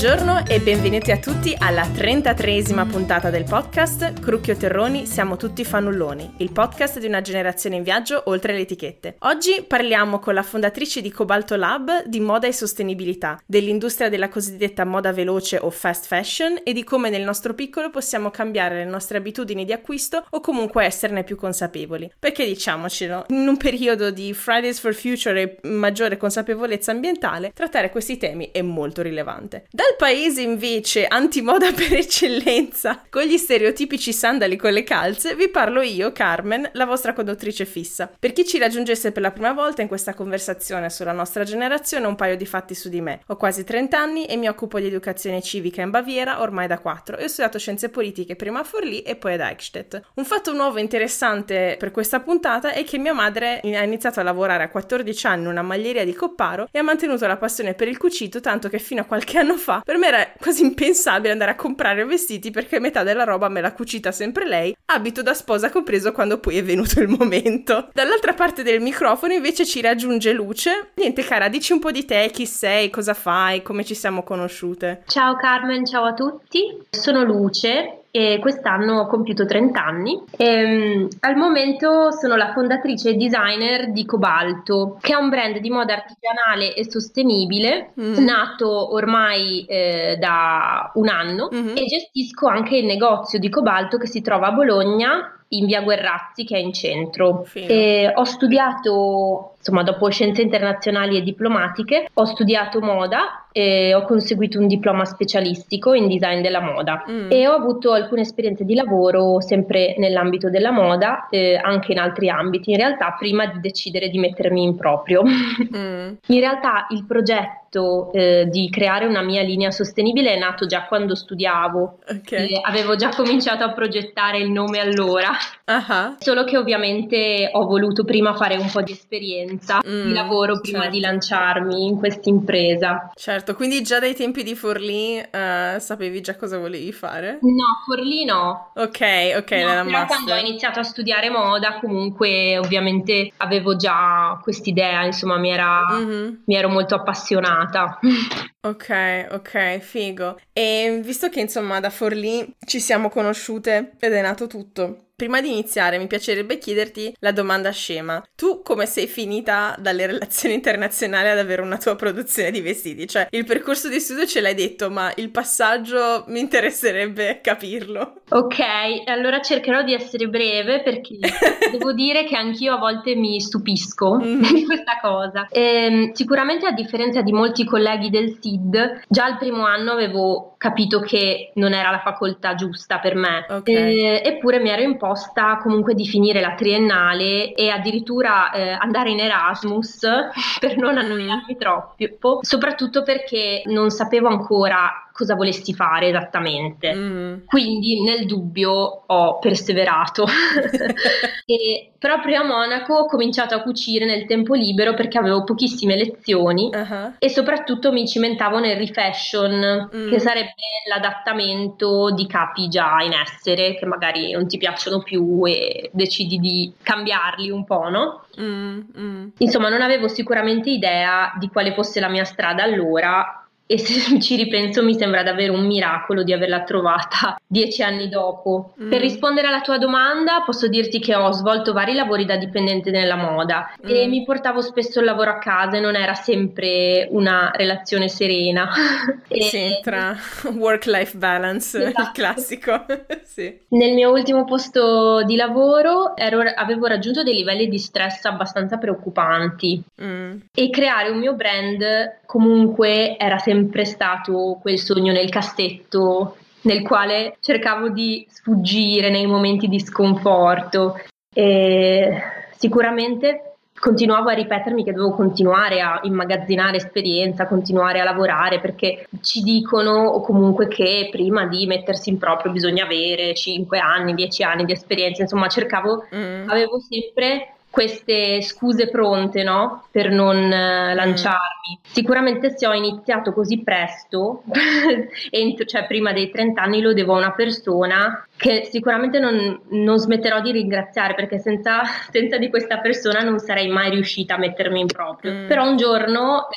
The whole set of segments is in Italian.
Buongiorno e benvenuti a tutti alla 33esima puntata del podcast Crucchio Terroni Siamo tutti fanulloni, il podcast di una generazione in viaggio oltre le etichette. Oggi parliamo con la fondatrice di Cobalto Lab di moda e sostenibilità, dell'industria della cosiddetta moda veloce o fast fashion e di come nel nostro piccolo possiamo cambiare le nostre abitudini di acquisto o comunque esserne più consapevoli. Perché diciamocelo, in un periodo di Fridays for Future e maggiore consapevolezza ambientale, trattare questi temi è molto rilevante. Dal paese invece antimoda per eccellenza, con gli stereotipici sandali con le calze, vi parlo io, Carmen, la vostra conduttrice fissa. Per chi ci raggiungesse per la prima volta in questa conversazione sulla nostra generazione, un paio di fatti su di me. Ho quasi 30 anni e mi occupo di educazione civica in Baviera ormai da 4 e ho studiato scienze politiche prima a Forlì e poi ad Eichstätt. Un fatto nuovo e interessante per questa puntata è che mia madre ha iniziato a lavorare a 14 anni in una maglieria di Copparo e ha mantenuto la passione per il cucito tanto che fino a qualche anno fa, per me era quasi impensabile andare a comprare vestiti perché metà della roba me l'ha cucita sempre lei, abito da sposa compreso quando poi è venuto il momento. Dall'altra parte del microfono invece ci raggiunge Luce. Niente cara, dici un po' di te, chi sei, cosa fai, come ci siamo conosciute. Ciao Carmen, ciao a tutti. Sono Luce, e quest'anno ho compiuto 30 anni. E, ehm, al momento sono la fondatrice e designer di Cobalto, che è un brand di moda artigianale e sostenibile, mm. nato ormai eh, da un anno mm-hmm. e gestisco anche il negozio di Cobalto che si trova a Bologna in via Guerrazzi che è in centro. ho studiato, insomma, dopo scienze internazionali e diplomatiche, ho studiato moda e ho conseguito un diploma specialistico in design della moda mm. e ho avuto alcune esperienze di lavoro sempre nell'ambito della moda, eh, anche in altri ambiti in realtà, prima di decidere di mettermi in proprio. Mm. in realtà il progetto eh, di creare una mia linea sostenibile è nato già quando studiavo. Okay. avevo già cominciato a progettare il nome allora. Uh-huh. Solo che ovviamente ho voluto prima fare un po' di esperienza mm, di lavoro prima certo. di lanciarmi in questa impresa. Certo, quindi già dai tempi di Forlì uh, sapevi già cosa volevi fare? No, Forlì no. Ok, ok, no, però quando ho iniziato a studiare moda comunque ovviamente avevo già quest'idea, insomma mi, era, mm-hmm. mi ero molto appassionata. Ok, ok, figo. E visto che insomma da Forlì ci siamo conosciute ed è nato tutto, Prima di iniziare mi piacerebbe chiederti la domanda scema. Tu come sei finita dalle relazioni internazionali ad avere una tua produzione di vestiti? Cioè, il percorso di studio ce l'hai detto, ma il passaggio mi interesserebbe capirlo. Ok, allora cercherò di essere breve perché devo dire che anch'io a volte mi stupisco mm. di questa cosa. Ehm, sicuramente a differenza di molti colleghi del SID, già al primo anno avevo capito che non era la facoltà giusta per me. Okay. E, eppure mi ero imposta proposta comunque di finire la triennale e addirittura eh, andare in Erasmus per non annoiarmi troppo, soprattutto perché non sapevo ancora cosa volessi fare esattamente. Mm. Quindi nel dubbio ho perseverato. e proprio a Monaco ho cominciato a cucire nel tempo libero perché avevo pochissime lezioni uh-huh. e soprattutto mi cimentavo nel refashion, mm. che sarebbe l'adattamento di capi già in essere che magari non ti piacciono più e decidi di cambiarli un po', no? Mm, mm. Insomma, non avevo sicuramente idea di quale fosse la mia strada allora e se ci ripenso mi sembra davvero un miracolo di averla trovata dieci anni dopo. Mm. Per rispondere alla tua domanda posso dirti che ho svolto vari lavori da dipendente nella moda mm. e mi portavo spesso il lavoro a casa e non era sempre una relazione serena. e... Sì, tra work-life balance, esatto. il classico. sì. Nel mio ultimo posto di lavoro ero, avevo raggiunto dei livelli di stress abbastanza preoccupanti mm. e creare un mio brand comunque era sempre sempre stato quel sogno nel cassetto nel quale cercavo di sfuggire nei momenti di sconforto e sicuramente continuavo a ripetermi che dovevo continuare a immagazzinare esperienza, continuare a lavorare perché ci dicono o comunque che prima di mettersi in proprio bisogna avere 5 anni, 10 anni di esperienza, insomma cercavo, mm. avevo sempre queste scuse pronte no? per non lanciarmi. Mm. Sicuramente se ho iniziato così presto, entro, cioè prima dei 30 anni, lo devo a una persona che sicuramente non, non smetterò di ringraziare perché senza, senza, di questa persona non sarei mai riuscita a mettermi in proprio. Mm. Però un giorno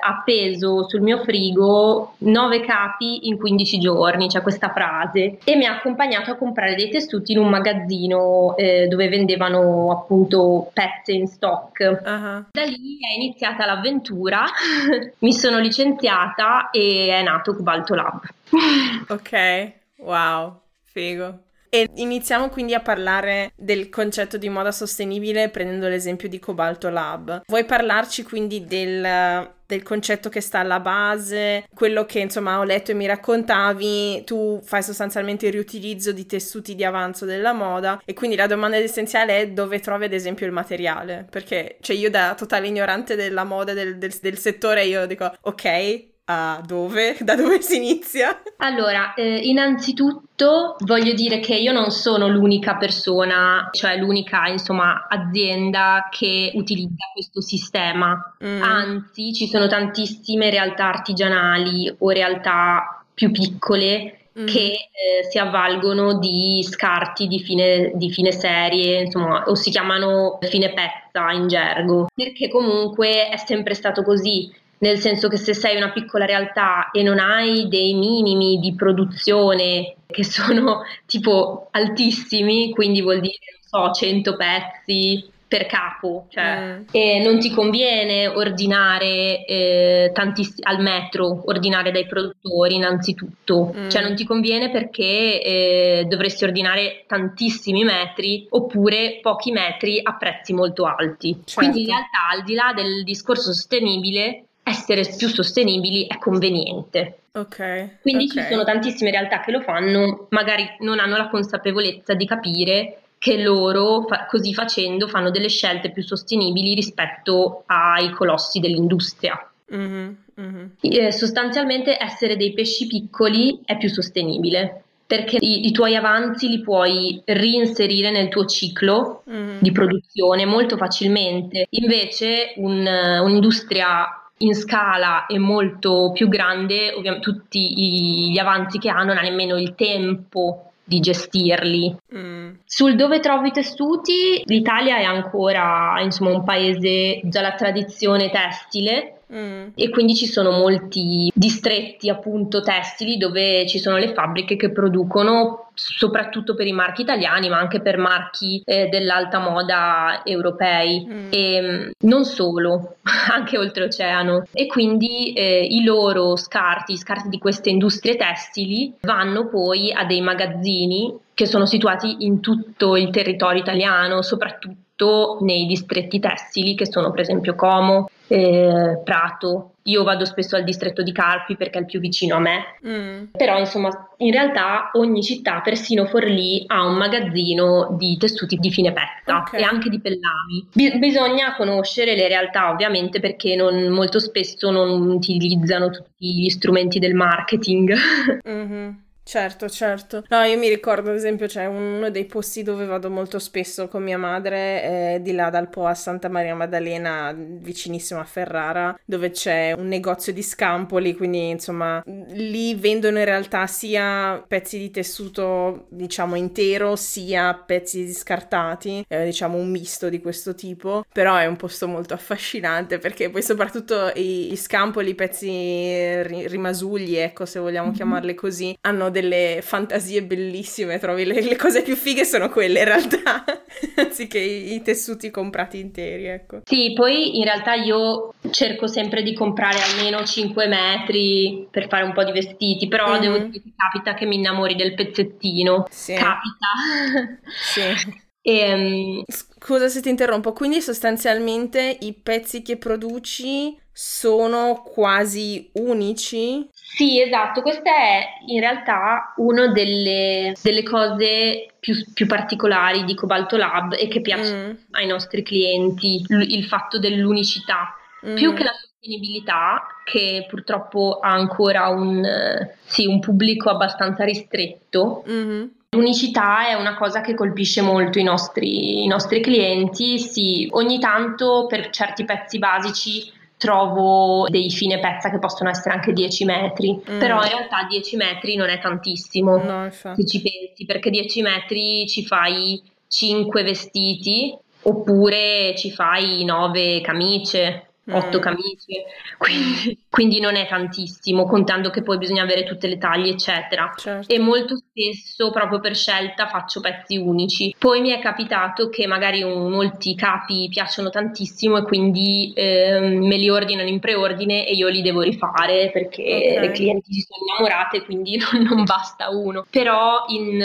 appeso sul mio frigo 9 capi in 15 giorni, c'è questa frase, e mi ha accompagnato a comprare dei tessuti in un magazzino eh, dove vendevano appunto pezze in stock. Uh-huh. Da lì è iniziata l'avventura, mi sono licenziata e è nato Cobalto Lab. ok, wow, figo. E iniziamo quindi a parlare del concetto di moda sostenibile prendendo l'esempio di Cobalto Lab. Vuoi parlarci quindi del, del concetto che sta alla base, quello che insomma ho letto e mi raccontavi, tu fai sostanzialmente il riutilizzo di tessuti di avanzo della moda e quindi la domanda essenziale è dove trovi ad esempio il materiale, perché cioè io da totale ignorante della moda del, del, del settore io dico ok, a dove? Da dove si inizia? Allora, eh, innanzitutto voglio dire che io non sono l'unica persona, cioè l'unica insomma azienda che utilizza questo sistema, mm. anzi ci sono tantissime realtà artigianali o realtà più piccole mm. che eh, si avvalgono di scarti di fine, di fine serie, insomma, o si chiamano fine pezza in gergo, perché comunque è sempre stato così nel senso che se sei una piccola realtà e non hai dei minimi di produzione che sono tipo altissimi, quindi vuol dire, non so, 100 pezzi per capo, cioè, mm. e non ti conviene ordinare eh, tantiss- al metro, ordinare dai produttori innanzitutto, mm. cioè non ti conviene perché eh, dovresti ordinare tantissimi metri oppure pochi metri a prezzi molto alti. Certo. Quindi in realtà al di là del discorso sostenibile essere più sostenibili è conveniente. Ok. Quindi okay. ci sono tantissime realtà che lo fanno, magari non hanno la consapevolezza di capire che loro fa- così facendo fanno delle scelte più sostenibili rispetto ai colossi dell'industria. Mm-hmm, mm-hmm. E, sostanzialmente essere dei pesci piccoli è più sostenibile perché i, i, tuoi avanzi li puoi reinserire nel tuo ciclo mm-hmm. di produzione molto facilmente. Invece un, un'industria in scala e molto più grande, ovviamente tutti gli avanzi che ha non ha nemmeno il tempo di gestirli. Mm. Sul dove trovi i tessuti, l'Italia è ancora insomma, un paese già la tradizione tessile Mm. E quindi ci sono molti distretti appunto tessili dove ci sono le fabbriche che producono soprattutto per i marchi italiani ma anche per marchi eh, dell'alta moda europei mm. e mm, non solo, anche oltreoceano e quindi eh, i loro scarti, scarti di queste industrie tessili vanno poi a dei magazzini che sono situati in tutto il territorio italiano, soprattutto nei distretti tessili che sono per esempio Como, eh, Prato. Io vado spesso al distretto di Carpi perché è il più vicino a me, mm. però insomma in realtà ogni città, persino Forlì, ha un magazzino di tessuti di fine pezza okay. e anche di pellami. Bi- bisogna conoscere le realtà ovviamente perché non, molto spesso non utilizzano tutti gli strumenti del marketing. Mm-hmm. Certo, certo. No, io mi ricordo, ad esempio, c'è uno dei posti dove vado molto spesso con mia madre, eh, di là dal Po a Santa Maria Maddalena, vicinissimo a Ferrara, dove c'è un negozio di scampoli, quindi insomma lì vendono in realtà sia pezzi di tessuto, diciamo, intero, sia pezzi scartati, eh, diciamo un misto di questo tipo, però è un posto molto affascinante perché poi soprattutto i, i scampoli, i pezzi rimasugli, ecco, se vogliamo mm-hmm. chiamarli così, hanno delle fantasie bellissime, trovi le, le cose più fighe sono quelle in realtà, anziché i, i, tessuti comprati interi, ecco. Sì, poi in realtà io cerco sempre di comprare almeno 5 metri per fare un po' di vestiti, però mm-hmm. devo dire che capita che mi innamori del pezzettino, sì. capita. Sì. E, um... Scusa se ti interrompo, quindi sostanzialmente i pezzi che produci sono quasi unici? Sì, esatto, questa è in realtà una delle, delle cose più, più, particolari di Cobalto Lab e che piace mm. ai nostri clienti, il fatto dell'unicità. Mm. Più che la sostenibilità, che purtroppo ha ancora un, sì, un pubblico abbastanza ristretto, mm-hmm. L'unicità è una cosa che colpisce molto i nostri, i nostri clienti, sì, ogni tanto per certi pezzi basici trovo dei fine pezza che possono essere anche 10 metri, mm. però in realtà 10 metri non è tantissimo no, se ci pensi, perché 10 metri ci fai 5 vestiti oppure ci fai 9 camicie. Otto mm. camicie, quindi, quindi, non è tantissimo, contando che poi bisogna avere tutte le taglie, eccetera. Certo. E molto spesso, proprio per scelta, faccio pezzi unici. Poi mi è capitato che magari un, molti capi piacciono tantissimo e quindi eh, me li ordinano in preordine e io li devo rifare perché okay. le clienti si sono innamorate, quindi non, non basta uno. Però in,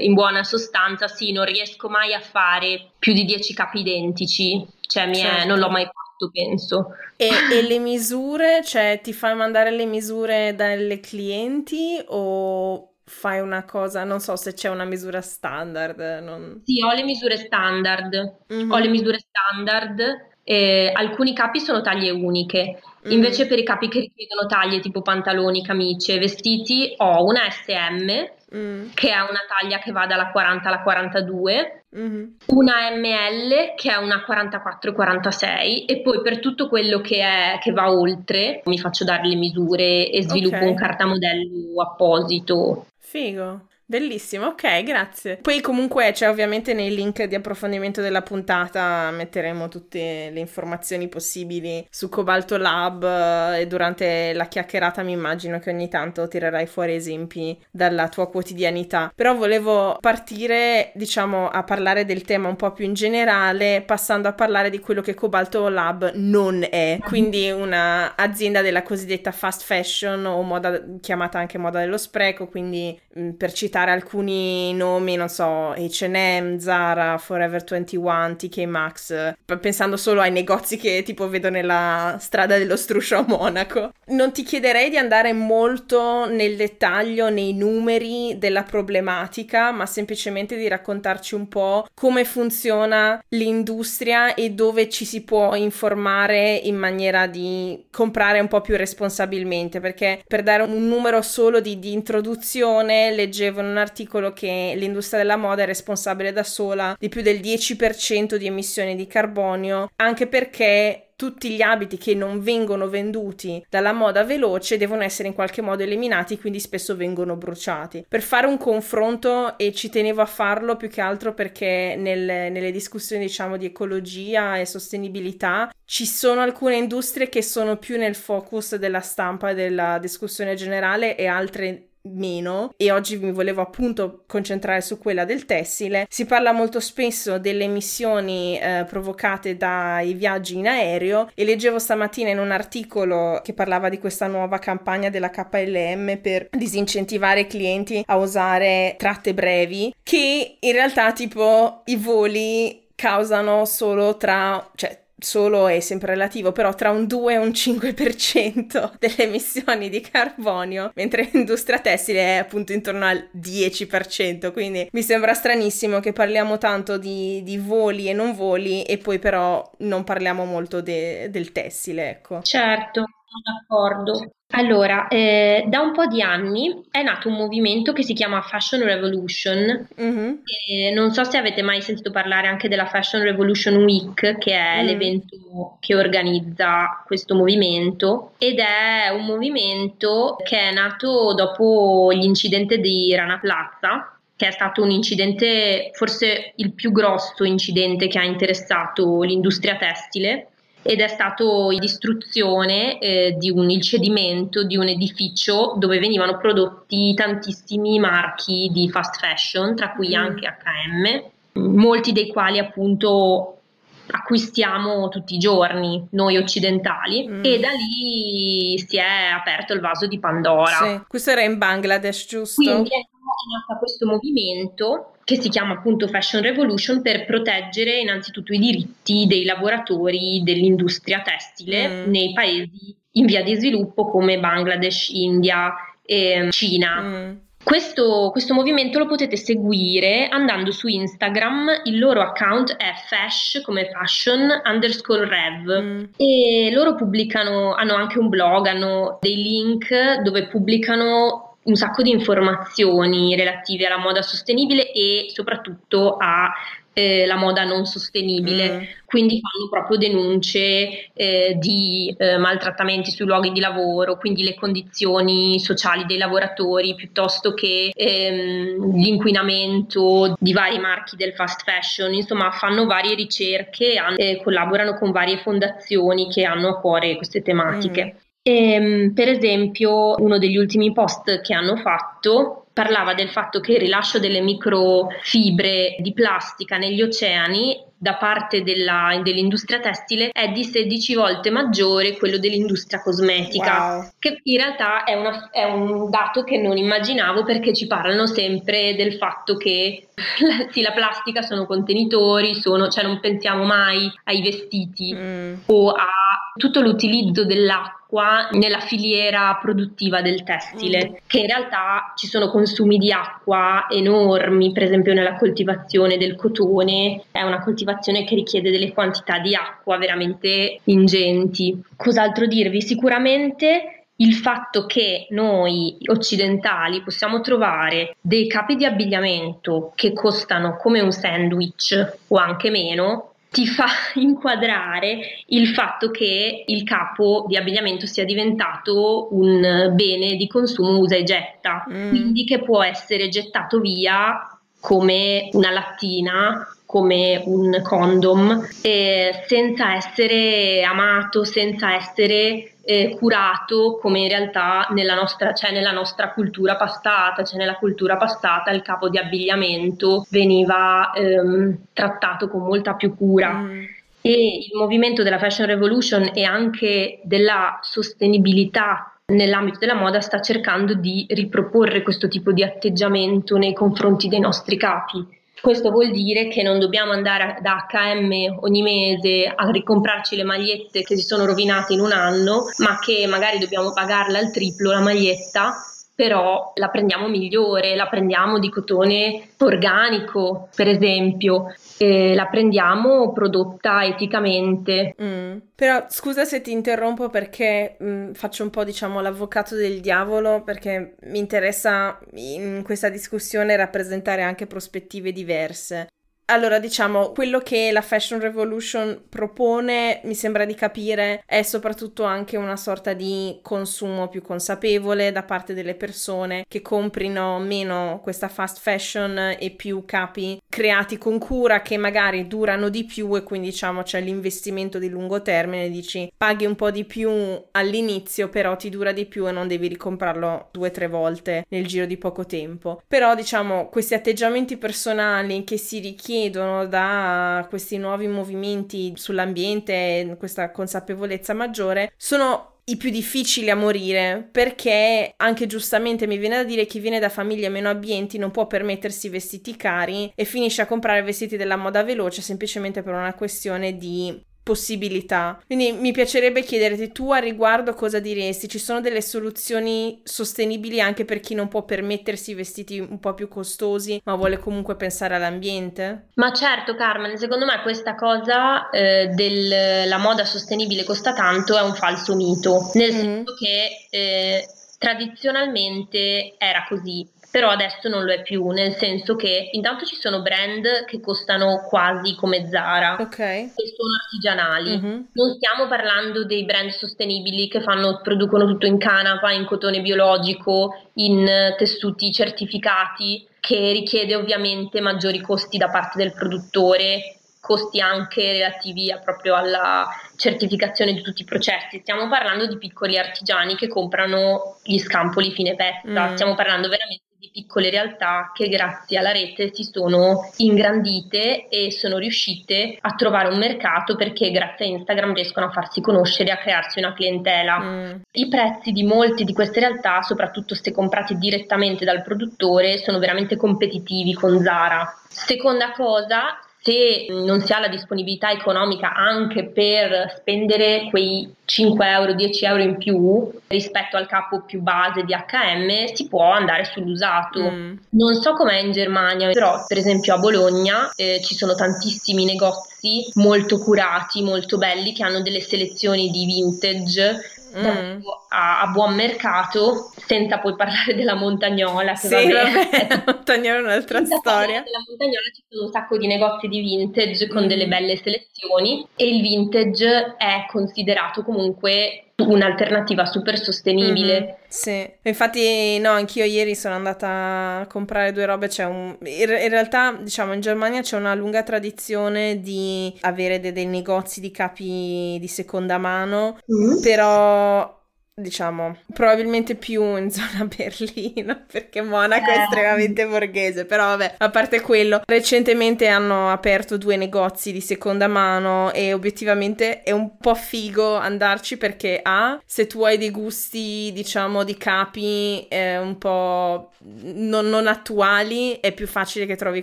in buona sostanza sì, non riesco mai a fare più di 10 capi identici, cioè certo. è, non l'ho mai fatto penso. E, e, le misure, cioè ti fai mandare le misure dalle clienti o fai una cosa, non so se c'è una misura standard? Non... Sì, ho le misure standard, mm-hmm. ho le misure standard, eh, alcuni capi sono taglie uniche, mm-hmm. invece per i capi che richiedono taglie tipo pantaloni, camicie, vestiti ho una SM mm. che è una taglia che va dalla 40 alla 42, mm-hmm. una ML che è una 44-46 e poi per tutto quello che, è, che va oltre mi faccio dare le misure e sviluppo okay. un cartamodello apposito. Figo. Bellissimo, ok, grazie. Poi comunque c'è ovviamente nei link di approfondimento della puntata metteremo tutte le informazioni possibili su Cobalto Lab eh, e durante la chiacchierata mi immagino che ogni tanto tirerai fuori esempi dalla tua quotidianità. Però volevo partire, diciamo, a parlare del tema un po' più in generale, passando a parlare di quello che Cobalto Lab non è, quindi un'azienda della cosiddetta fast fashion o moda chiamata anche moda dello spreco, quindi per citare citare alcuni nomi, non so, H&M, Zara, Forever 21, TK Maxx, pensando solo ai negozi che tipo vedo nella strada dello struscio a Monaco. Non ti chiederei di andare molto nel dettaglio, nei numeri della problematica, ma semplicemente di raccontarci un po' come funziona l'industria e dove ci si può informare in maniera di comprare un po' più responsabilmente, perché per dare un numero solo di, di introduzione leggevo in un articolo che l'industria della moda è responsabile da sola di più del 10% di emissioni di carbonio, anche perché tutti gli abiti che non vengono venduti dalla moda veloce devono essere in qualche modo eliminati, quindi spesso vengono bruciati. Per fare un confronto, e ci tenevo a farlo più che altro perché nel, nelle discussioni, diciamo, di ecologia e sostenibilità, ci sono alcune industrie che sono più nel focus della stampa e della discussione generale e altre meno e oggi mi volevo appunto concentrare su quella del tessile. Si parla molto spesso delle emissioni eh, provocate dai viaggi in aereo e leggevo stamattina in un articolo che parlava di questa nuova campagna della KLM per disincentivare i clienti a usare tratte brevi che in realtà tipo i voli causano solo tra cioè solo è sempre relativo, però tra un 2 e un 5% delle emissioni di carbonio, mentre l'industria tessile è appunto intorno al 10%, quindi mi sembra stranissimo che parliamo tanto di, di voli e non voli e poi però non parliamo molto de, del tessile, ecco. Certo, sono d'accordo. Allora, eh, da un po' di anni è nato un movimento che si chiama Fashion Revolution. Mm-hmm. non so se avete mai sentito parlare anche della Fashion Revolution Week, che è mm. l'evento che organizza questo movimento, ed è un movimento che è nato dopo l'incidente di Rana Plaza, che è stato un incidente, forse il più grosso incidente che ha interessato l'industria tessile ed è stato distruzione eh, di un, il cedimento di un edificio dove venivano prodotti tantissimi marchi di fast fashion, tra cui mm. anche HM, molti dei quali appunto acquistiamo tutti i giorni noi occidentali mm. e da lì si è aperto il vaso di Pandora. Sì. Questo era in Bangladesh, giusto? Quindi è nato questo movimento che si chiama appunto Fashion Revolution per proteggere innanzitutto i diritti dei lavoratori dell'industria tessile mm. nei paesi in via di sviluppo come Bangladesh, India e Cina. Mm. Questo, questo, movimento lo potete seguire andando su Instagram, il loro account è fash come fashion underscore rev mm. e loro pubblicano, hanno anche un blog, hanno dei link dove pubblicano un sacco di informazioni relative alla moda sostenibile e soprattutto a eh, la moda non sostenibile. Mm. Quindi fanno proprio denunce eh, di eh, maltrattamenti sui luoghi di lavoro, quindi le condizioni sociali dei lavoratori, piuttosto che ehm, l'inquinamento di vari marchi del fast fashion. Insomma, fanno varie ricerche, e collaborano con varie fondazioni che hanno a cuore queste tematiche. Mm. E, ehm, per esempio, uno degli ultimi post che hanno fatto parlava del fatto che il rilascio delle microfibre di plastica negli oceani da parte della, dell'industria tessile è di 16 volte maggiore quello dell'industria cosmetica, wow. che in realtà è, una, è, un dato che non immaginavo perché ci parlano sempre del fatto che sì, la plastica sono contenitori, sono, cioè non pensiamo mai ai vestiti mm. o a tutto l'utilizzo dell'acqua nella filiera produttiva del tessile, mm. che in realtà ci sono consumi di acqua enormi, per esempio nella coltivazione del cotone, è una coltivazione che richiede delle quantità di acqua veramente ingenti. Cos'altro dirvi? Sicuramente il fatto che noi occidentali possiamo trovare dei capi di abbigliamento che costano come un sandwich o anche meno ti fa inquadrare il fatto che il capo di abbigliamento sia diventato un bene di consumo usa e getta, mm. quindi che può essere gettato via come una lattina come un condom, eh, senza essere amato, senza essere eh, curato come in realtà nella nostra, c'è cioè nella nostra cultura passata, cioè nella cultura passata il capo di abbigliamento veniva ehm, trattato con molta più cura. Mm. E il movimento della Fashion Revolution e anche della sostenibilità nell'ambito della moda sta cercando di riproporre questo tipo di atteggiamento nei confronti dei nostri capi questo vuol dire che non dobbiamo andare da HM ogni mese a ricomprarci le magliette che si sono rovinate in un anno, ma che magari dobbiamo pagarla al triplo la maglietta però la prendiamo migliore, la prendiamo di cotone organico, per esempio, e la prendiamo prodotta eticamente. Mm. Però scusa se ti interrompo perché mh, mm, faccio un po' diciamo l'avvocato del diavolo perché mi interessa in questa discussione rappresentare anche prospettive diverse. Allora, diciamo, quello che la Fashion Revolution propone, mi sembra di capire, è soprattutto anche una sorta di consumo più consapevole da parte delle persone che comprino meno questa fast fashion e più capi creati con cura che magari durano di più e quindi diciamo c'è l'investimento di lungo termine, dici paghi un po' di più all'inizio, però ti dura di più e non devi ricomprarlo due o tre volte nel giro di poco tempo. Però diciamo questi atteggiamenti personali che si richiedono chiedono da questi nuovi movimenti sull'ambiente, questa consapevolezza maggiore, sono i più difficili a morire perché anche giustamente mi viene da dire chi viene da famiglie meno abbienti non può permettersi vestiti cari e finisce a comprare vestiti della moda veloce semplicemente per una questione di possibilità. Quindi mi piacerebbe chiederti tu a riguardo cosa diresti? Ci sono delle soluzioni sostenibili anche per chi non può permettersi vestiti un po' più costosi, ma vuole comunque pensare all'ambiente? Ma certo, Carmen, secondo me questa cosa eh, della moda sostenibile costa tanto è un falso mito, nel mm. senso che eh, tradizionalmente era così però adesso non lo è più, nel senso che intanto ci sono brand che costano quasi come Zara, okay. che sono artigianali. Mm-hmm. Non stiamo parlando dei brand sostenibili che fanno, producono tutto in canapa, in cotone biologico, in tessuti certificati, che richiede ovviamente maggiori costi da parte del produttore costi anche relativi a, proprio alla certificazione di tutti i processi. Stiamo parlando di piccoli artigiani che comprano gli scampoli fine pezza, mm. stiamo parlando veramente piccole realtà che grazie alla rete si sono ingrandite e sono riuscite a trovare un mercato perché grazie a Instagram riescono a farsi conoscere e a crearsi una clientela. Mm. I prezzi di molte di queste realtà, soprattutto se comprate direttamente dal produttore, sono veramente competitivi con Zara. Seconda cosa, se non si ha la disponibilità economica anche per spendere quei 5 euro, 10 euro in più rispetto al capo più base di HM, si può andare sull'usato. Mm. Non so com'è in Germania, però per esempio a Bologna eh, ci sono tantissimi negozi molto curati, molto belli, che hanno delle selezioni di vintage mm. a, a, buon mercato, senza poi parlare della montagnola. Che sì, vabbè, vabbè la montagnola è un'altra senza storia. Nella montagnola ci sono un sacco di negozi di vintage con mm. delle belle selezioni e il vintage è considerato comunque un'alternativa super sostenibile. Mm-hmm, sì, infatti no, anch'io ieri sono andata a comprare due robe, c'è un... in, realtà diciamo in Germania c'è una lunga tradizione di avere dei, dei negozi di capi di seconda mano, mm-hmm. però diciamo, probabilmente più in zona Berlino, perché Monaco eh. è estremamente borghese, però vabbè, a parte quello, recentemente hanno aperto due negozi di seconda mano e obiettivamente è un po' figo andarci perché A, se tu hai dei gusti, diciamo, di capi eh, un po' non, non attuali, è più facile che trovi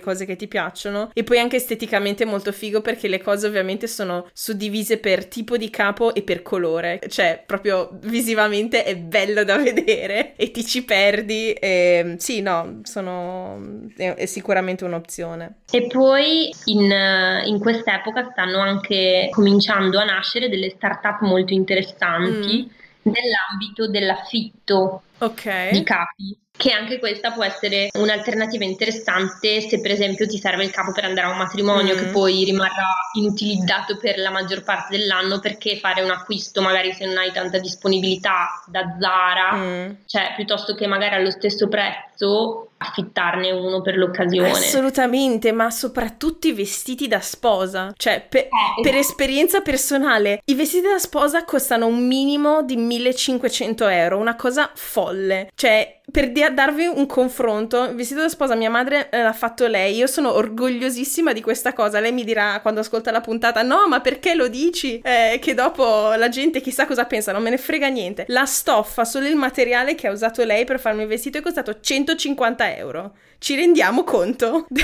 cose che ti piacciono e poi anche esteticamente è molto figo perché le cose ovviamente sono suddivise per tipo di capo e per colore, cioè proprio visivamente effettivamente è bello da vedere e ti ci perdi. E, sì, no, sono, è, è, sicuramente un'opzione. E poi in, in quest'epoca stanno anche cominciando a nascere delle start-up molto interessanti. Mm nell'ambito dell'affitto okay. di capi che anche questa può essere un'alternativa interessante se per esempio ti serve il capo per andare a un matrimonio mm. che poi rimarrà inutilizzato per la maggior parte dell'anno perché fare un acquisto magari se non hai tanta disponibilità da Zara, mm. cioè piuttosto che magari allo stesso prezzo affittarne uno per l'occasione. Assolutamente, ma soprattutto i vestiti da sposa. Cioè, pe- eh, per esperienza personale, i vestiti da sposa costano un minimo di 1500 euro, una cosa folle. Cioè, per di- darvi un confronto, il vestito da sposa mia madre eh, l'ha fatto lei, io sono orgogliosissima di questa cosa. Lei mi dirà quando ascolta la puntata, no, ma perché lo dici? Eh, che dopo la gente chissà cosa pensa, non me ne frega niente. La stoffa, solo il materiale che ha usato lei per farmi il vestito è costato 150 euro. Ci rendiamo conto de-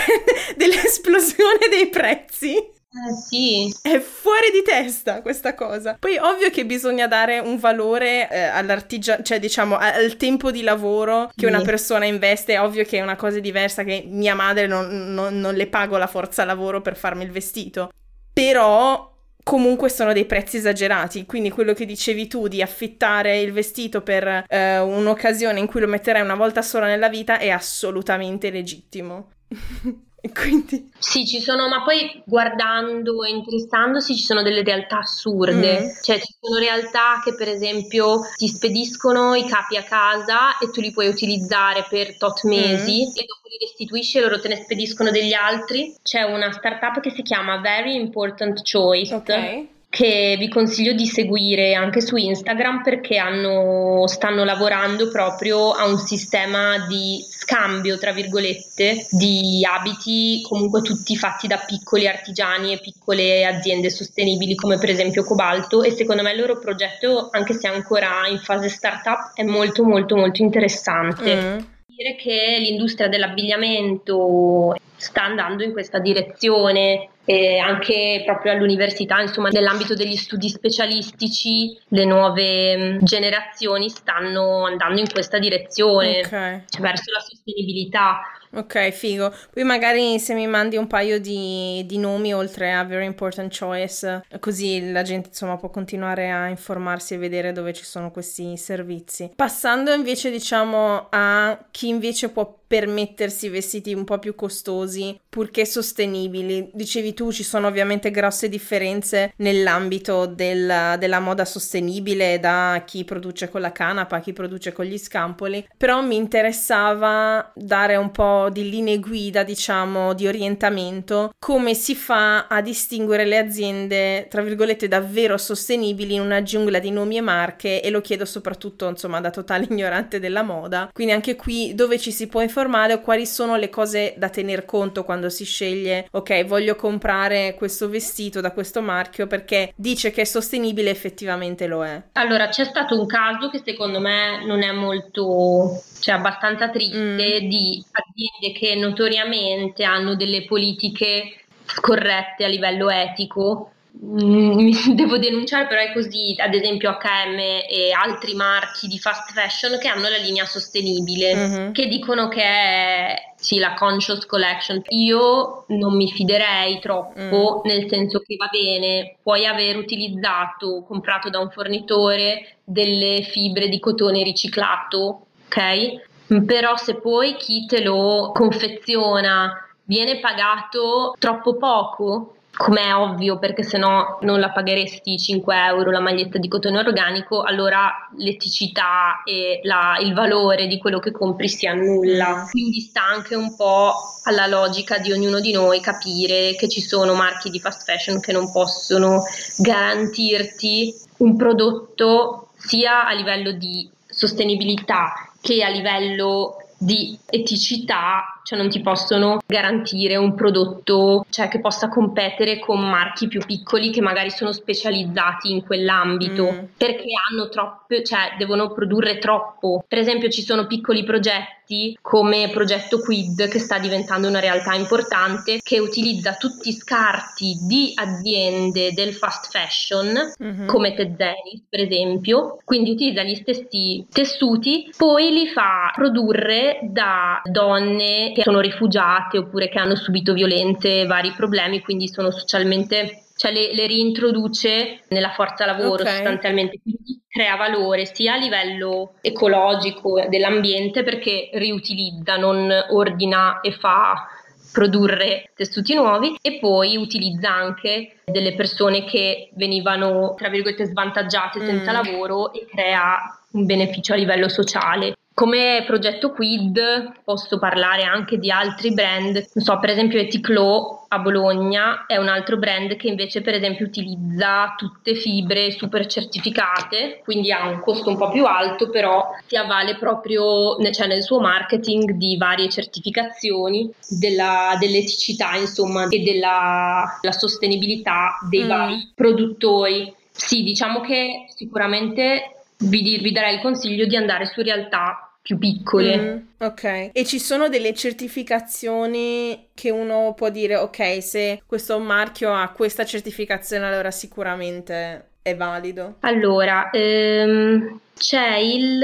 dell'esplosione dei prezzi? Eh sì. È fuori di testa questa cosa. Poi ovvio che bisogna dare un valore eh, all'artigiano, cioè diciamo al tempo di lavoro che una persona investe. È ovvio che è una cosa diversa che mia madre non, non, non le pago la forza lavoro per farmi il vestito. Però comunque sono dei prezzi esagerati. Quindi quello che dicevi tu di affittare il vestito per eh, un'occasione in cui lo metterai una volta sola nella vita è assolutamente legittimo. Quindi... Sì, ci sono, ma poi guardando e interessandosi ci sono delle realtà assurde, mm. cioè ci sono realtà che per esempio ti spediscono i capi a casa e tu li puoi utilizzare per tot mesi mm. e dopo li restituisci e loro te ne spediscono degli altri. C'è una startup che si chiama Very Important Choice. Okay che vi consiglio di seguire anche su Instagram perché hanno, stanno lavorando proprio a un sistema di scambio, tra virgolette, di abiti comunque tutti fatti da piccoli artigiani e piccole aziende sostenibili come per esempio Cobalto e secondo me il loro progetto, anche se ancora in fase startup, è molto molto molto interessante. Mm. Dire che l'industria dell'abbigliamento sta andando in questa direzione e anche proprio all'università, insomma, nell'ambito degli studi specialistici, le nuove mm, generazioni stanno andando in questa direzione, okay. cioè verso la sostenibilità. Ok, figo. Poi magari se mi mandi un paio di, di, nomi oltre a Very Important Choice, così la gente insomma può continuare a informarsi e vedere dove ci sono questi servizi. Passando invece diciamo a chi invece può permettersi vestiti un po' più costosi purché sostenibili. Dicevi tu, ci sono ovviamente grosse differenze nell'ambito del, della moda sostenibile da chi produce con la canapa a chi produce con gli scampoli, però mi interessava dare un po' di linee guida, diciamo, di orientamento, come si fa a distinguere le aziende, tra virgolette, davvero sostenibili in una giungla di nomi e marche e lo chiedo soprattutto, insomma, da totale ignorante della moda. Quindi anche qui dove ci si può informare o quali sono le cose da tener conto quando si sceglie, ok, voglio comprare questo vestito da questo marchio perché dice che è sostenibile, effettivamente lo è. Allora, c'è stato un caso che secondo me non è molto cioè abbastanza triste mm. di aziende che notoriamente hanno delle politiche scorrette a livello etico mm, devo denunciare, però è così, ad esempio H&M e altri marchi di fast fashion che hanno la linea sostenibile, mm-hmm. che dicono che è sì, la conscious collection. Io non mi fiderei troppo, mm. nel senso che va bene, puoi aver utilizzato, comprato da un fornitore delle fibre di cotone riciclato, ok? Però se poi chi te lo confeziona viene pagato troppo poco, come è ovvio perché se no non la pagheresti 5 euro la maglietta di cotone organico, allora l'eticità e la, il valore di quello che compri si annulla. Quindi sta anche un po' alla logica di ognuno di noi capire che ci sono marchi di fast fashion che non possono garantirti un prodotto sia a livello di sostenibilità che a livello di eticità, cioè non ti possono garantire un prodotto cioè, che possa competere con marchi più piccoli che magari sono specializzati in quell'ambito mm. perché hanno troppe, cioè devono produrre troppo. Per esempio ci sono piccoli progetti come progetto Quid che sta diventando una realtà importante che utilizza tutti scarti di aziende del fast fashion mm-hmm. come Tezenis per esempio, quindi utilizza gli stessi tessuti, poi li fa produrre da donne che sono rifugiate oppure che hanno subito violenze e vari problemi, quindi sono socialmente cioè le, le, reintroduce nella forza lavoro okay. sostanzialmente, quindi crea valore sia a livello ecologico dell'ambiente perché riutilizza, non ordina e fa produrre tessuti nuovi e poi utilizza anche delle persone che venivano tra virgolette svantaggiate senza mm. lavoro e crea un beneficio a livello sociale. Come progetto Quid posso parlare anche di altri brand, non so, per esempio Eticlo a Bologna è un altro brand che invece per esempio utilizza tutte fibre super certificate, quindi ha un costo un po' più alto, però si avvale proprio cioè nel suo marketing di varie certificazioni della, dell'eticità insomma e della sostenibilità dei mm. vari produttori. Sì, diciamo che sicuramente vi, vi darei il consiglio di andare su realtà più piccole. Mm, ok. E ci sono delle certificazioni che uno può dire, ok, se questo marchio ha questa certificazione, allora sicuramente è valido? Allora, ehm, c'è il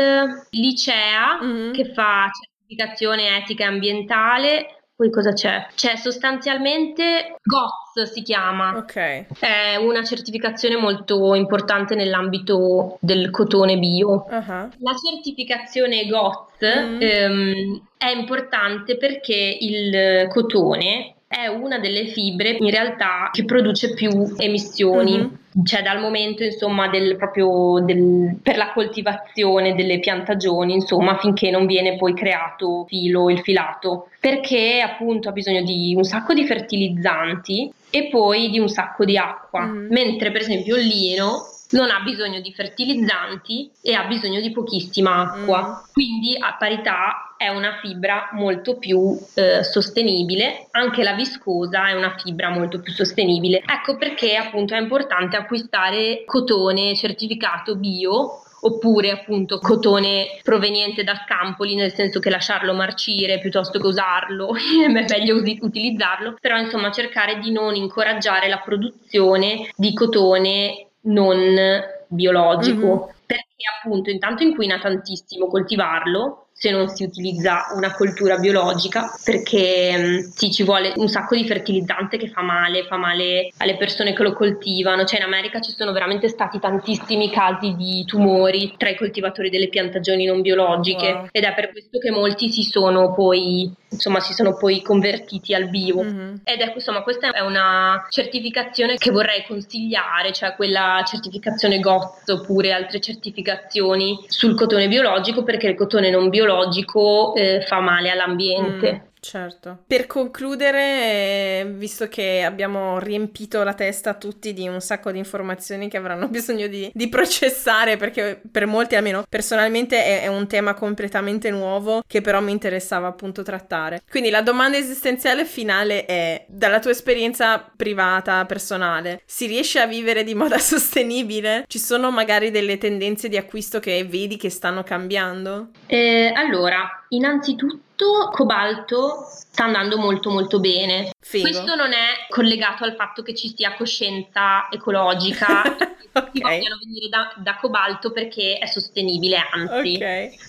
Licea mm-hmm. che fa certificazione etica e ambientale poi cosa c'è? C'è sostanzialmente GOTS si chiama. Ok. È una certificazione molto importante nell'ambito del cotone bio. Uh-huh. La certificazione GOTS mm. ehm, è importante perché il cotone è una delle fibre in realtà che produce più emissioni. Mm-hmm cioè dal momento insomma del, proprio del, per la coltivazione delle piantagioni insomma finché non viene poi creato filo il filato perché appunto ha bisogno di un sacco di fertilizzanti e poi di un sacco di acqua mm. mentre per esempio il lino non ha bisogno di fertilizzanti e ha bisogno di pochissima acqua. Mm. Quindi a parità è una fibra molto più eh, sostenibile, anche la viscosa è una fibra molto più sostenibile. Ecco perché appunto è importante acquistare cotone certificato bio oppure appunto cotone proveniente da scampoli, nel senso che lasciarlo marcire piuttosto che usarlo, è meglio utilizzarlo, però insomma cercare di non incoraggiare la produzione di cotone non biologico, mm-hmm. perché appunto intanto inquina tantissimo coltivarlo se non si utilizza una coltura biologica perché mm, sì, ci vuole un sacco di fertilizzante che fa male, fa male alle persone che lo coltivano, cioè in America ci sono veramente stati tantissimi casi di tumori tra i coltivatori delle piantagioni non biologiche wow. ed è per questo che molti si sono poi insomma si sono poi convertiti al bio mm-hmm. ed ecco insomma questa è una certificazione che vorrei consigliare cioè quella certificazione GOTS oppure altre certificazioni sul cotone biologico perché il cotone non biologico eh, fa male all'ambiente mm. Certo. Per concludere, visto che abbiamo riempito la testa tutti di un sacco di informazioni che avranno bisogno di, di processare, perché per molti, almeno personalmente, è, è, un tema completamente nuovo che però mi interessava appunto trattare. Quindi la domanda esistenziale finale è, dalla tua esperienza privata, personale, si riesce a vivere di moda sostenibile? Ci sono magari delle tendenze di acquisto che vedi che stanno cambiando? Eh, allora, innanzitutto cobalto sta andando molto molto bene. Figo. Questo non è collegato al fatto che ci sia coscienza ecologica, okay. che vogliono venire da, da, cobalto perché è sostenibile, anzi. Okay. Il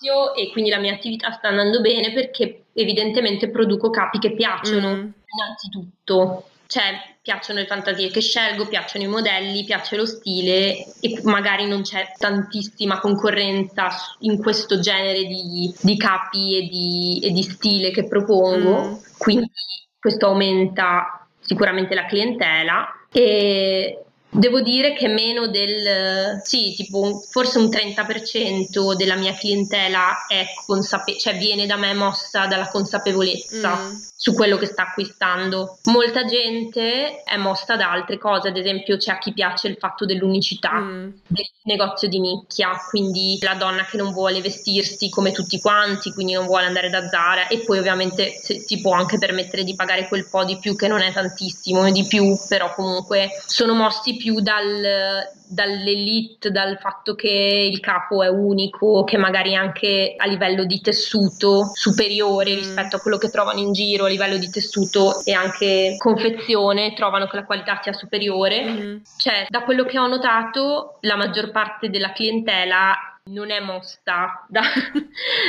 negozio e quindi la mia attività sta andando bene perché evidentemente produco capi che piacciono, mm. innanzitutto cioè piacciono le fantasie che scelgo, piacciono i modelli, piace lo stile e magari non c'è tantissima concorrenza in questo genere di, di capi e di, e di, stile che propongo, mm. quindi questo aumenta sicuramente la clientela e Devo dire che meno del, sì, tipo forse un 30% della mia clientela è consape- cioè viene da me mossa dalla consapevolezza mm. su quello che sta acquistando. Molta gente è mossa da altre cose, ad esempio c'è a chi piace il fatto dell'unicità mm. del negozio di nicchia, quindi la donna che non vuole vestirsi come tutti quanti, quindi non vuole andare da Zara e poi ovviamente si può anche permettere di pagare quel po' di più che non è tantissimo, di più, però comunque sono mossi più più dal, dall'elite, dal fatto che il capo è unico, che magari anche a livello di tessuto superiore mm. rispetto a quello che trovano in giro, a livello di tessuto e anche confezione, trovano che la qualità sia superiore. Mm. Cioè, da quello che ho notato, la maggior parte della clientela non è mossa da,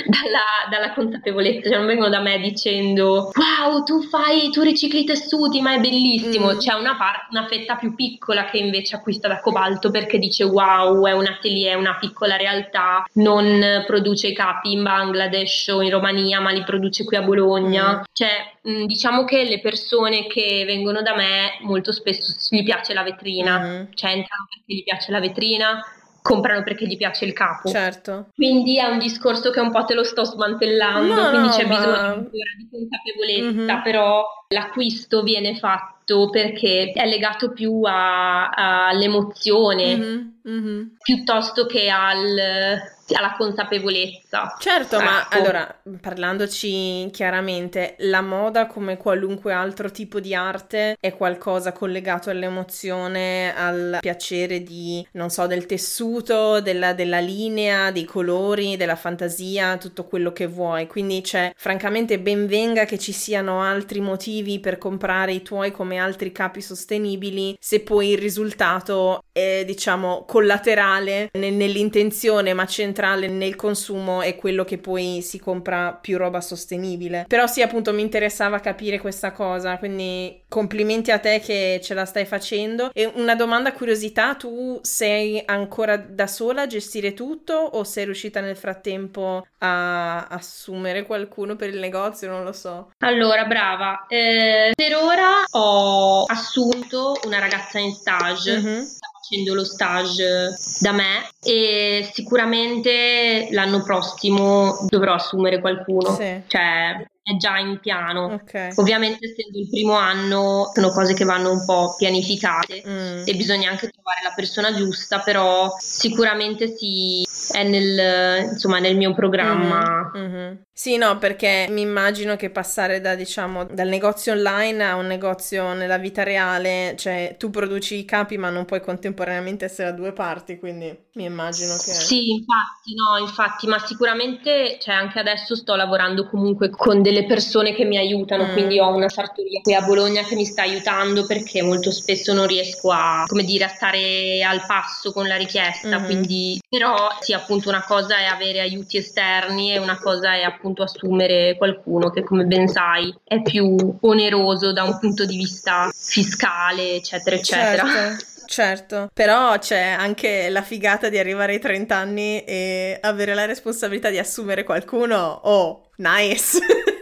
dalla, dalla, consapevolezza, cioè non vengono da me dicendo wow tu fai, tu ricicli i tessuti ma è bellissimo, mm. c'è una, par- una, fetta più piccola che invece acquista da Cobalto perché dice wow è un atelier, è una piccola realtà, non produce i capi in Bangladesh o in Romania ma li produce qui a Bologna, mm. cioè mm, diciamo che le persone che vengono da me molto spesso gli piace la vetrina, mm. cioè entrano perché gli piace la vetrina comprano perché gli piace il capo. Certo. Quindi è un discorso che un po' te lo sto smantellando, no, quindi c'è ma... bisogno ancora di consapevolezza, mm-hmm. però l'acquisto viene fatto perché è legato più a, a, all'emozione mm-hmm. Mm-hmm. piuttosto che al alla consapevolezza. Certo, ecco. ma allora, parlandoci chiaramente, la moda come qualunque altro tipo di arte è qualcosa collegato all'emozione, al piacere di, non so, del tessuto, della, della linea, dei colori, della fantasia, tutto quello che vuoi. Quindi c'è, francamente, ben venga che ci siano altri motivi per comprare i tuoi come altri capi sostenibili, se poi il risultato è, diciamo, collaterale nell'intenzione, ma centrale centrale nel consumo è quello che poi si compra più roba sostenibile. Però sì, appunto mi interessava capire questa cosa, quindi complimenti a te che ce la stai facendo. E una domanda curiosità, tu sei ancora da sola a gestire tutto o sei riuscita nel frattempo a assumere qualcuno per il negozio? Non lo so. Allora, brava. Eh, per ora ho assunto una ragazza in stage. Mm-hmm facendo lo stage da me e sicuramente l'anno prossimo dovrò assumere qualcuno. Sì. Cioè, è già in piano. Okay. Ovviamente, essendo il primo anno, sono cose che vanno un po' pianificate mm. e bisogna anche trovare la persona giusta, però sicuramente sì, è nel, insomma, nel mio programma. Mm-hmm. Mm-hmm. Sì, no, perché mi immagino che passare da, diciamo, dal negozio online a un negozio nella vita reale, cioè tu produci i capi ma non puoi contemporaneamente essere a due parti, quindi mi immagino che... Sì, infatti, no, infatti, ma sicuramente, cioè anche adesso sto lavorando comunque con delle persone che mi aiutano, mm. quindi ho una sartoria qui a Bologna che mi sta aiutando perché molto spesso non riesco a, come dire, a stare al passo con la richiesta, mm. quindi però sì, appunto una cosa è avere aiuti esterni e una cosa è appunto appunto assumere qualcuno che come ben sai è più oneroso da un punto di vista fiscale, eccetera, eccetera. Certo. Certo, però c'è anche la figata di arrivare ai 30 anni e avere la responsabilità di assumere qualcuno. Oh, nice!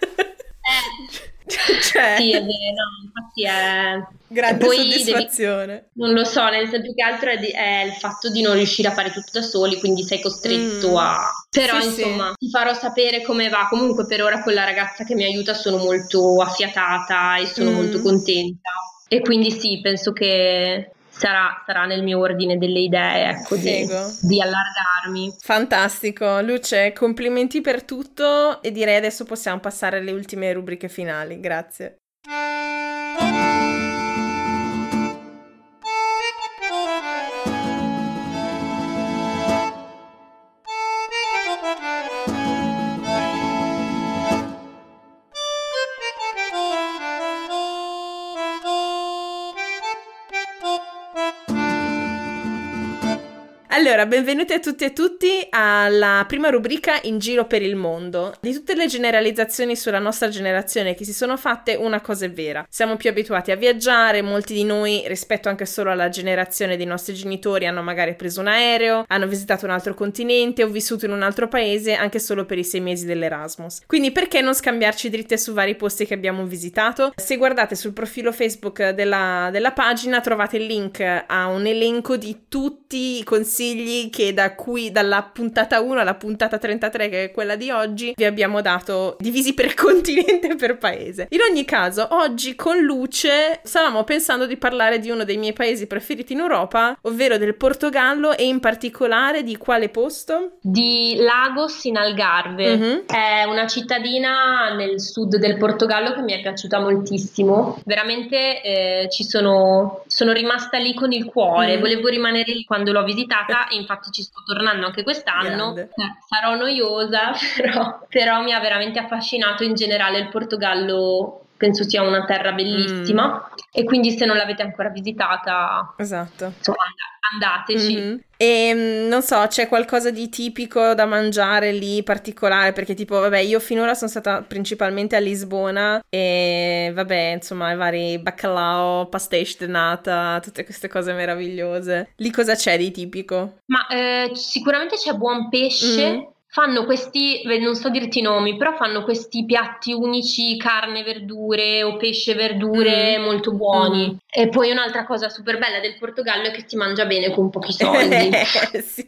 Cioè... Sì, è vero, infatti è... Grande soddisfazione. Devi... Non lo so, nel senso più che altro è, di... è, il fatto di non riuscire a fare tutto da soli, quindi sei costretto mm. a... Però sì, insomma, sì. ti farò sapere come va. Comunque per ora con la ragazza che mi aiuta sono molto affiatata e sono mm. molto contenta. E quindi sì, penso che sarà, sarà, nel mio ordine delle idee, ecco, di, di, allargarmi. Fantastico, Luce, complimenti per tutto e direi adesso possiamo passare alle ultime rubriche finali. Grazie. Allora, benvenuti a tutti e tutti alla prima rubrica In giro per il mondo. Di tutte le generalizzazioni sulla nostra generazione che si sono fatte, una cosa è vera. Siamo più abituati a viaggiare, molti di noi, rispetto anche solo alla generazione dei nostri genitori, hanno magari preso un aereo, hanno visitato un altro continente o vissuto in un altro paese anche solo per i sei mesi dell'Erasmus. Quindi perché non scambiarci dritte su vari posti che abbiamo visitato? Se guardate sul profilo Facebook della, della pagina trovate il link a un elenco di tutti i consigli consigli che da qui, dalla puntata 1 alla puntata 33, che è quella di oggi, vi abbiamo dato divisi per continente e per paese. In ogni caso, oggi con Luce stavamo pensando di parlare di uno dei miei paesi preferiti in Europa, ovvero del Portogallo e in particolare di quale posto? Di Lagos in Algarve. Mm-hmm. È una cittadina nel sud del Portogallo che mi è piaciuta moltissimo. Veramente eh, ci sono, sono rimasta lì con il cuore. Mm. Volevo rimanere lì quando l'ho visitata infatti ci sto tornando anche quest'anno. Eh, sarò noiosa, però, però mi ha veramente affascinato in generale il Portogallo penso sia una terra bellissima. Mm. e quindi se non l'avete ancora visitata esatto. insomma, andateci. Mm-hmm. e mm, non so c'è qualcosa di tipico da mangiare lì particolare? Perché tipo vabbè io finora sono stata principalmente a Lisbona e vabbè insomma i vari baccalao pastéis de nata tutte queste cose meravigliose. Lì cosa c'è di tipico? ma eh, sicuramente c'è buon pesce. Mm fanno questi, non so dirti i nomi, però fanno questi piatti unici, carne, verdure o pesce, verdure mm. molto buoni. Mm. E poi un'altra cosa super bella del Portogallo è che si mangia bene con pochi soldi. sì.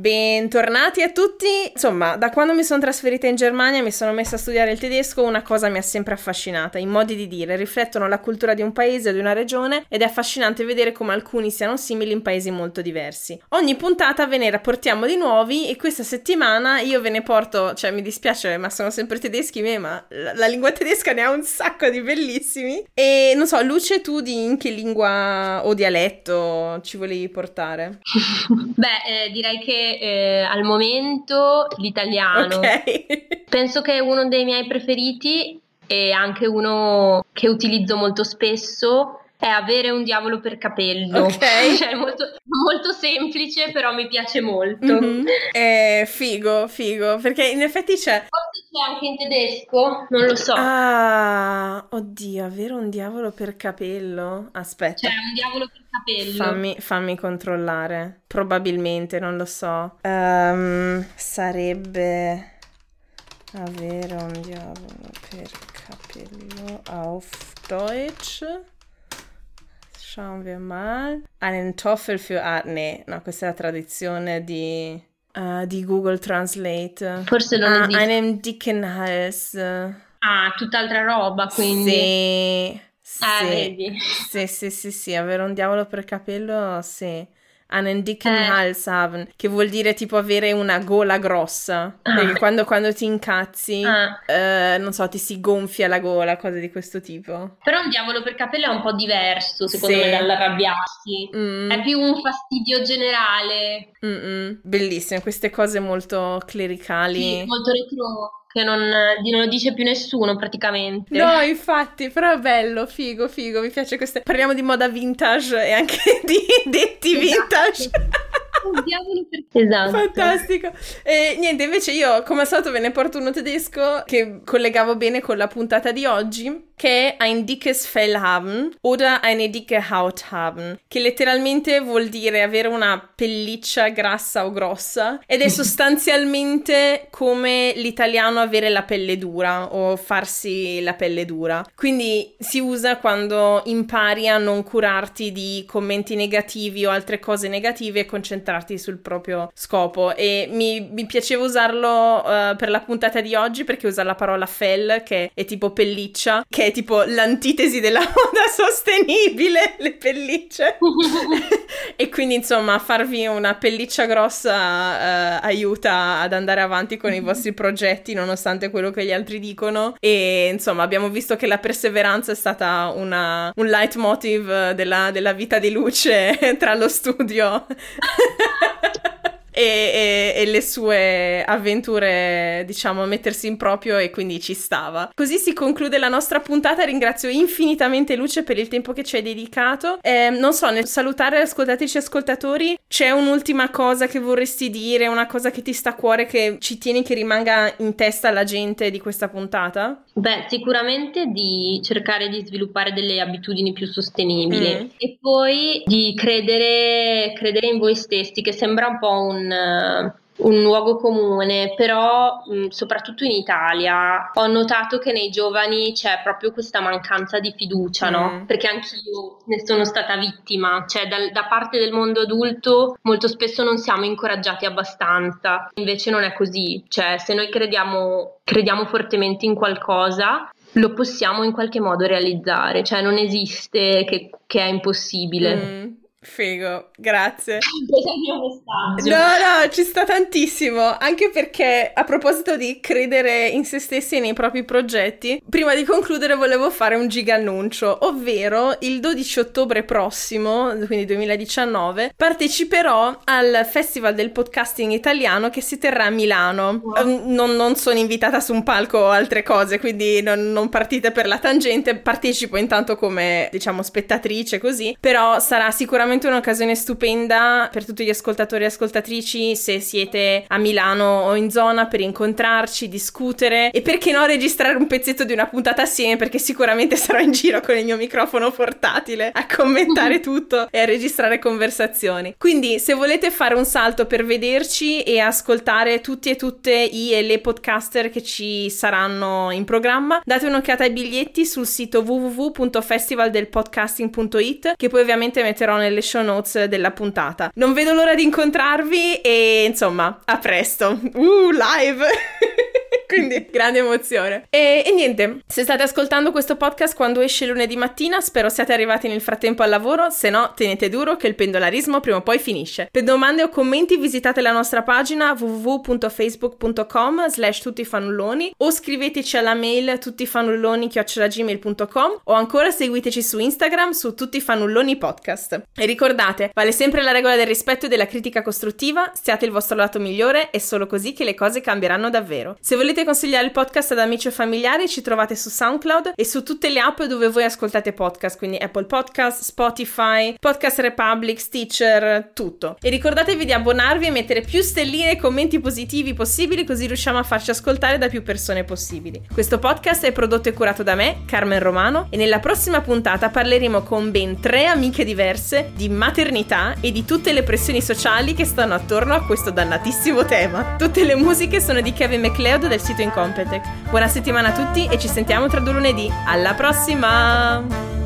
Bentornati a tutti. Insomma, da quando mi sono trasferita in Germania e mi sono messa a studiare il tedesco, una cosa mi ha sempre affascinata. I modi di dire riflettono la cultura di un paese o di una regione ed è affascinante vedere come alcuni siano simili in paesi molto diversi. Ogni puntata ve ne rapportiamo di nuovi e questa settimana io ve ne porto, cioè mi dispiace, ma sono sempre tedeschi me, ma la, la lingua tedesca ne ha un sacco di bellissimi. E non so, Luce, tu di in che lingua o dialetto ci volevi portare? Beh, eh, direi che eh, al momento l'italiano. Okay. Penso che è uno dei miei preferiti e anche uno che utilizzo molto spesso è avere un diavolo per capello. Ok. cioè, molto, molto, semplice, però mi piace molto. Mm-hmm. È figo, figo, perché in effetti c'è... Forse c'è anche in tedesco, non lo so. Ah, oddio, avere un diavolo per capello? Aspetta. C'è un diavolo per capello. Fammi, fammi controllare. Probabilmente, non lo so. Um, sarebbe avere un diavolo per capello auf Deutsch. Schauen wir mal. Einen Toffel für Art. Nee, no, questa è la traduzione di, uh, di Google Translate. Forse non ah, esiste. Einen dicken Hals. Ah, tutt'altra roba, quindi. Sì. Ah, sì. vedi. Sì, sì, sì, sì, avere un diavolo per capello, sì einen dicken eh. Hals haben, che vuol dire tipo avere una gola grossa. Ah. Perché quando, quando, ti incazzi, ah. eh, non so, ti si gonfia la gola, cose di questo tipo. Però un diavolo per capello è un po' diverso, secondo sì. me, dall'arrabbiarsi. Mm. È più un fastidio generale. Mm-mm. Bellissime, queste cose molto clericali. Sì, molto retro che non, non, lo dice più nessuno praticamente. No, infatti, però è bello, figo, figo, mi piace queste... Parliamo di moda vintage e anche di detti esatto. vintage. Esatto. Fantastico. E niente, invece io come al solito ve ne porto uno tedesco che collegavo bene con la puntata di oggi, che è ein dickes Fell haben oder eine dicke Haut haben, che letteralmente vuol dire avere una pelliccia grassa o grossa ed è sostanzialmente come l'italiano avere la pelle dura o farsi la pelle dura. Quindi si usa quando impari a non curarti di commenti negativi o altre cose negative e concentrarti concentrarti sul proprio scopo e mi, mi piaceva usarlo uh, per la puntata di oggi perché usa la parola fell che è tipo pelliccia, che è tipo l'antitesi della moda sostenibile, le pellicce. e quindi insomma farvi una pelliccia grossa uh, aiuta ad andare avanti con i vostri progetti nonostante quello che gli altri dicono. E insomma abbiamo visto che la perseveranza è stata una, un leitmotiv della, della vita di luce tra lo studio e, e, e, le sue avventure, diciamo, mettersi in proprio e quindi ci stava. Così si conclude la nostra puntata. Ringrazio infinitamente Luce per il tempo che ci hai dedicato. Eh, non so, nel salutare ascoltatrici e ascoltatori, c'è un'ultima cosa che vorresti dire, una cosa che ti sta a cuore che ci tieni che rimanga in testa alla gente di questa puntata? Beh, sicuramente di cercare di sviluppare delle abitudini più sostenibili mm. e poi di credere, credere in voi stessi, che sembra un po' un un luogo comune, però mh, soprattutto in Italia ho notato che nei giovani c'è proprio questa mancanza di fiducia, no? Mm. Perché anch'io ne sono stata vittima, cioè da, da parte del mondo adulto molto spesso non siamo incoraggiati abbastanza, invece non è così, cioè se noi crediamo, crediamo fortemente in qualcosa lo possiamo in qualche modo realizzare, cioè non esiste che, che è impossibile. Mm. Figo, grazie. No, no, ci sta tantissimo, anche perché a proposito di credere in se stessi e nei propri progetti, prima di concludere volevo fare un giga annuncio, ovvero il 12 ottobre prossimo, quindi 2019, parteciperò al Festival del Podcasting Italiano che si terrà a Milano. Wow. Non, non, sono invitata su un palco o altre cose, quindi non, non partite per la tangente, partecipo intanto come, diciamo, spettatrice così, però sarà sicuramente sicuramente un'occasione stupenda per tutti gli ascoltatori e ascoltatrici se siete a Milano o in zona per incontrarci, discutere e perché no registrare un pezzetto di una puntata assieme perché sicuramente sarò in giro con il mio microfono portatile a commentare tutto e a registrare conversazioni. Quindi se volete fare un salto per vederci e ascoltare tutti e tutte i e le podcaster che ci saranno in programma, date un'occhiata ai biglietti sul sito www.festivaldelpodcasting.it che poi ovviamente metterò nelle nelle show notes della puntata. Non vedo l'ora di incontrarvi e insomma, a presto. Uh, live! Quindi grande emozione. E, e, niente, se state ascoltando questo podcast quando esce lunedì mattina, spero siate arrivati nel frattempo al lavoro, se no tenete duro che il pendolarismo prima o poi finisce. Per domande o commenti visitate la nostra pagina www.facebook.com slash tuttifanulloni o scriveteci alla mail tuttifanulloni.gmail.com o ancora seguiteci su Instagram su tuttifanulloni podcast. E ricordate, vale sempre la regola del rispetto e della critica costruttiva, siate il vostro lato migliore, è solo così che le cose cambieranno davvero. Se volete volete consigliare il podcast ad amici o familiari, ci trovate su SoundCloud e su tutte le app dove voi ascoltate podcast, quindi Apple Podcast, Spotify, Podcast Republic, Stitcher, tutto. E ricordatevi di abbonarvi e mettere più stelline e commenti positivi possibili, così riusciamo a farci ascoltare da più persone possibili. Questo podcast è prodotto e curato da me, Carmen Romano, e nella prossima puntata parleremo con ben tre amiche diverse di maternità e di tutte le pressioni sociali che stanno attorno a questo dannatissimo tema. Tutte le musiche sono di Kevin MacLeod del sito Incompetech. Buona settimana a tutti e ci sentiamo tra due lunedì. Alla prossima!